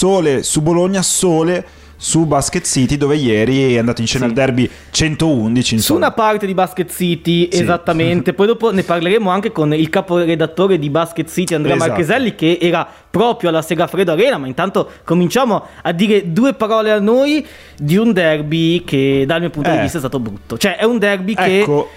sole su Bologna, sole su Basket City dove ieri è andato in scena Sì. il derby 111 Su insomma. una parte di Basket City, Sì. esattamente. Poi dopo ne parleremo anche con il caporedattore di Basket City, Andrea Esatto. Marcheselli, che era proprio alla Segafredo Arena. Ma intanto cominciamo a dire due parole a noi di un derby che dal mio punto di Eh. vista è stato brutto. Cioè, è un derby che Ecco,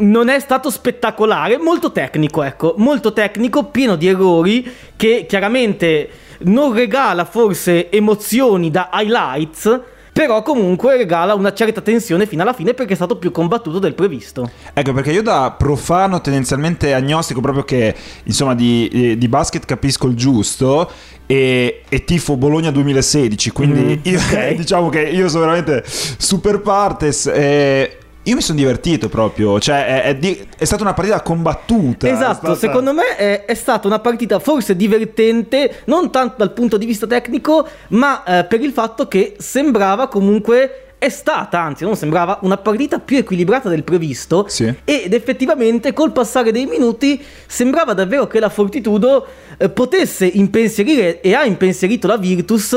non è stato spettacolare, molto tecnico, ecco, molto tecnico, pieno di errori che chiaramente non regala forse emozioni da highlights, però comunque regala una certa tensione fino alla fine perché è stato più combattuto del previsto. Ecco, perché io da profano tendenzialmente agnostico, proprio che insomma di, di basket capisco il giusto. E, e tifo Bologna 2016, quindi Mm, io, diciamo che io sono veramente super partes. E io mi sono divertito proprio, cioè è, è di- è stata una partita combattuta. Esatto, stata- secondo me è, è stata una partita forse divertente, non tanto dal punto di vista tecnico, ma eh, per il fatto che sembrava comunque è stata, anzi non sembrava, una partita più equilibrata del previsto Sì. ed effettivamente col passare dei minuti sembrava davvero che la Fortitudo eh, potesse impensierire e ha impensierito la Virtus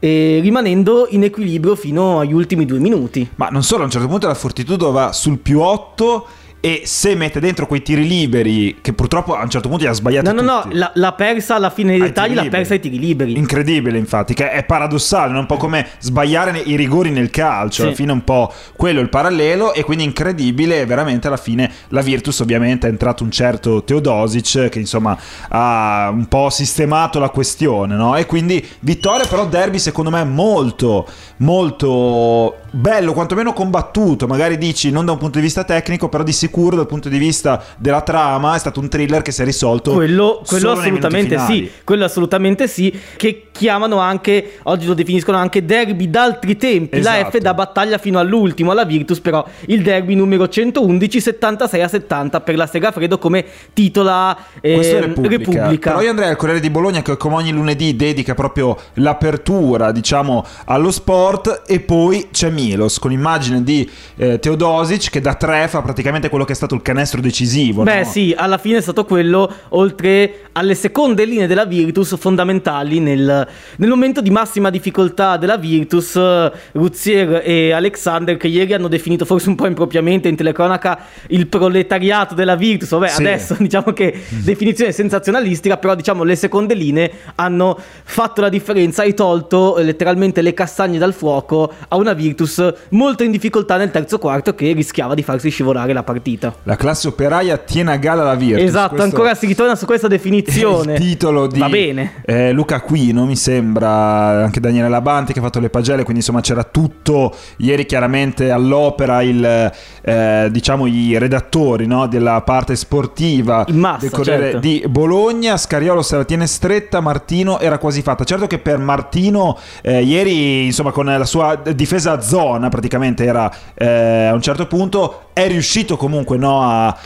eh, rimanendo in equilibrio fino agli ultimi due minuti. Ma non solo, a un certo punto la Fortitudo va sul più 8 e se mette dentro quei tiri liberi, che purtroppo a un certo punto li ha sbagliati No, no, no, tutti. la- l'ha persa alla fine dei Ai dettagli, l'ha persa ai tiri liberi. Incredibile, infatti, che è paradossale, no? un po' come sbagliare i rigori nel calcio, Sì. alla fine un po' quello il parallelo e quindi incredibile, veramente alla fine la Virtus ovviamente è entrato un certo Teodosic che insomma ha un po' sistemato la questione, no? E quindi vittoria però derby secondo me molto molto bello, quantomeno combattuto, magari dici non da un punto di vista tecnico, però di sicuro dal punto di vista della trama è stato un thriller che si è risolto Quello, quello assolutamente sì, quello assolutamente sì, che chiamano anche, oggi lo definiscono anche derby d'altri tempi, la Esatto. F da battaglia fino all'ultimo, alla Virtus però il derby numero 111, 76 a 70 per la Segafredo come titola eh, Repubblica. Repubblica. Però io andrei al Corriere di Bologna che come ogni lunedì dedica proprio l'apertura, diciamo, allo sport e poi c'è Milos con immagine di eh, Teodosic che da tre fa praticamente quello che è stato il canestro decisivo. Beh no? sì, alla fine è stato quello, oltre alle seconde linee della Virtus fondamentali nel, nel momento di massima difficoltà della Virtus, Ruzier e Alexander che ieri hanno definito forse un po' impropriamente in telecronaca il proletariato della Virtus, vabbè Sì. adesso diciamo che definizione sensazionalistica, però diciamo le seconde linee hanno fatto la differenza e tolto eh, letteralmente le castagne dal fuoco a una Virtus molto in difficoltà nel terzo quarto che rischiava di farsi scivolare la partita. La classe operaia tiene a galla la Virtus. Esatto, Questo ancora si ritorna su questa definizione. Il titolo di Va bene. eh, Luca Aquino, mi sembra, anche Daniele Labanti che ha fatto le pagelle, quindi insomma c'era tutto ieri chiaramente all'opera il, eh, diciamo i redattori no, della parte sportiva massa, del Corriere certo. di Bologna, Scariolo se la tiene stretta, Martino era quasi fatta. Certo che per Martino eh, ieri insomma con la sua difesa a zona praticamente era eh, a un certo punto è riuscito comunque no, a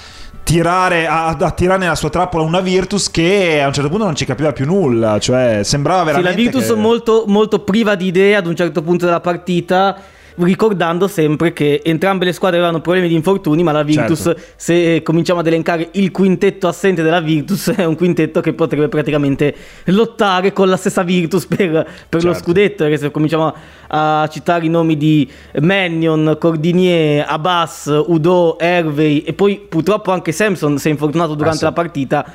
tirare a, a tirare nella sua trappola una Virtus che a un certo punto non ci capiva più nulla cioè sembrava Sì, veramente la Virtus che- molto, molto priva di idee ad un certo punto della partita. Ricordando sempre che entrambe le squadre avevano problemi di infortuni, ma la Virtus, Certo. se cominciamo ad elencare il quintetto assente della Virtus, è un quintetto che potrebbe praticamente lottare con la stessa Virtus per, per lo Certo. scudetto. Perché se cominciamo a citare i nomi di Mannion, Cordinier, Abbas, Udo, Hervey e poi purtroppo anche Samson si è infortunato durante sì. la partita.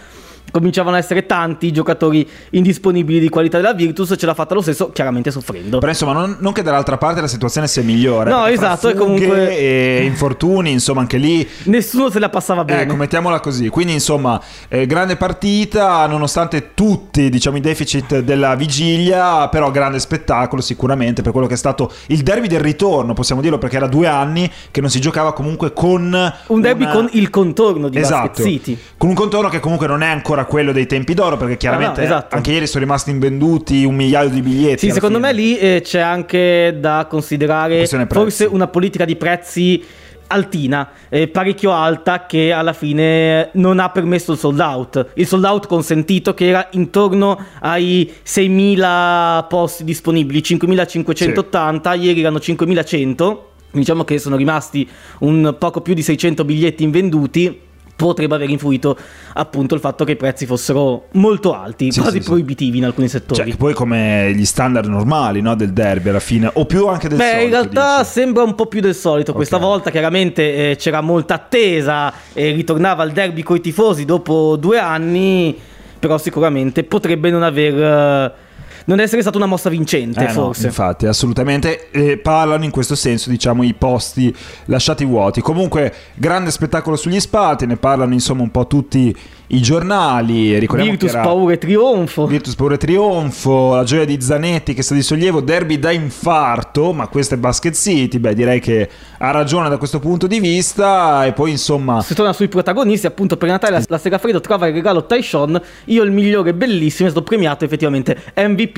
Cominciavano ad essere tanti i giocatori indisponibili di qualità della Virtus, ce l'ha fatta lo stesso, chiaramente soffrendo. però insomma non, non che dall'altra parte la situazione sia migliore No, esatto, e comunque- e infortuni insomma anche lì Nessuno se la passava bene. Ecco, mettiamola così. Quindi, insomma, eh, grande partita, nonostante tutti, diciamo, i deficit della vigilia, però grande spettacolo sicuramente per quello che è stato il derby del ritorno, possiamo dirlo, perché era due anni che non si giocava comunque con un derby una- con il contorno di Esatto, Basket City. con un contorno che comunque non è ancora quello dei tempi d'oro, perché chiaramente no, esatto. anche ieri sono rimasti invenduti un migliaio di biglietti. Sì, secondo fine. me lì eh, c'è anche da considerare forse una politica di prezzi altina, eh, parecchio alta che alla fine non ha permesso il sold out. Il sold out consentito che era intorno ai 6.000 posti disponibili, 5.580, ieri erano 5.100. Diciamo che sono rimasti un poco più di 600 biglietti invenduti. Potrebbe aver influito appunto il fatto che i prezzi fossero molto alti, Sì, quasi sì, sì. proibitivi in alcuni settori. Cioè, poi come gli standard normali no, del derby alla fine, o più anche del Beh, solito. in realtà dici? sembra un po' più del solito. Questa Ok. volta chiaramente eh, c'era molta attesa e ritornava al derby coi tifosi dopo due anni, però sicuramente potrebbe non aver... eh, non essere stata una mossa vincente, Eh, no, forse. infatti, assolutamente. Eh, parlano in questo senso, diciamo, i posti lasciati vuoti. Comunque, grande spettacolo sugli spalti, ne parlano insomma un po' tutti i giornali. Ricordiamo Virtus, era paura e trionfo. Virtus Paura e Trionfo, la gioia di Zanetti che sta di sollievo, derby da infarto, ma questo è Basket City, beh direi che ha ragione da questo punto di vista e poi insomma... Si torna sui protagonisti, appunto per Natale la, la Segafredo trova il regalo Tyshon, io il migliore bellissimo, è stato premiato effettivamente MVP,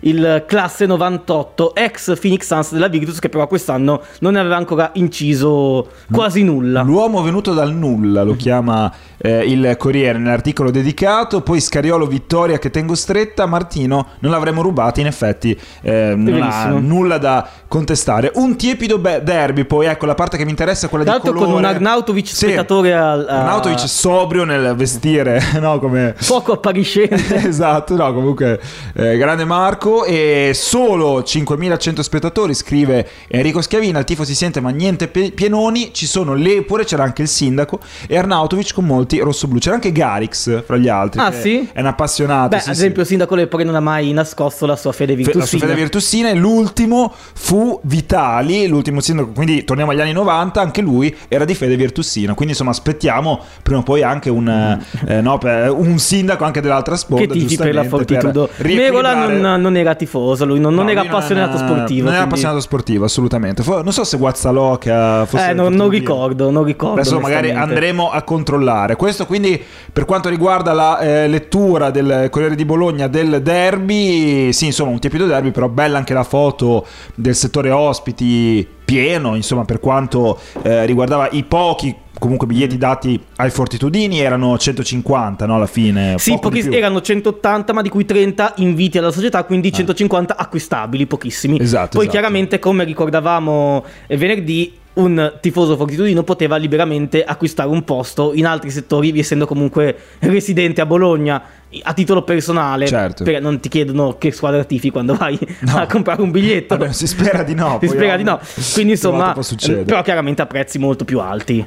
il classe 98, ex Phoenix Suns della Virtus che però quest'anno non ne aveva ancora inciso quasi nulla. L'uomo venuto dal nulla, lo chiama eh, il Corriere nell'articolo dedicato, poi Scariolo Vittoria che tengo stretta, Martino non l'avremmo rubata, in effetti eh, non ha nulla da contestare. Un tiepido be- derby, poi ecco la parte che mi interessa è quella Tra di colore. con un Arnautovic Sì. spettatore al, a- Arnautovic sobrio nel vestire, no, come... poco appariscente. esatto, no, comunque eh, grande Marco e solo 5100 spettatori, scrive Enrico Schiavina, il tifo si sente ma niente pienoni, ci sono le pure c'era anche il sindaco e Arnautovic con molti rossoblu, c'era anche Garix fra gli altri. Ah, sì? È un appassionato. Beh, sì, ad sì. esempio il sindaco Lepore non ha mai nascosto la sua fede Fe- La sua fede virtussina e l'ultimo fu Vitali, l'ultimo sindaco, quindi torniamo agli anni 90, anche lui era di fede virtussina, quindi insomma aspettiamo prima o poi anche un, eh, no, un sindaco anche dell'altra sponda che tifi per la fortitudo. per non, non era tifoso, lui non, non No, era lui appassionato sportivo. Non era quindi- appassionato sportivo, assolutamente. Fo- Non so se Guazzalò che ha- fosse Eh, non, non ricordo, non ricordo. Adesso magari andremo a controllare. Questo quindi per quanto riguarda la eh, lettura del Corriere di Bologna del derby, sì, insomma, un tiepido derby, però bella anche la foto del settore ospiti pieno, insomma, per quanto eh, riguardava i pochi comunque biglietti dati ai fortitudini erano 150, no, alla fine. Sì, pochi- erano 180, ma di cui 30 inviti alla società, quindi 150 acquistabili, pochissimi. Ah. Esatto, Poi esatto. chiaramente, come ricordavamo eh, venerdì, un tifoso fortitudino poteva liberamente acquistare un posto in altri settori, essendo comunque residente a Bologna a titolo personale. Certo. Perché non ti chiedono che squadra tifi quando vai No. a comprare un biglietto. Vabbè, si spera di no. Si spera di no. Quindi insomma, però chiaramente a prezzi molto più alti.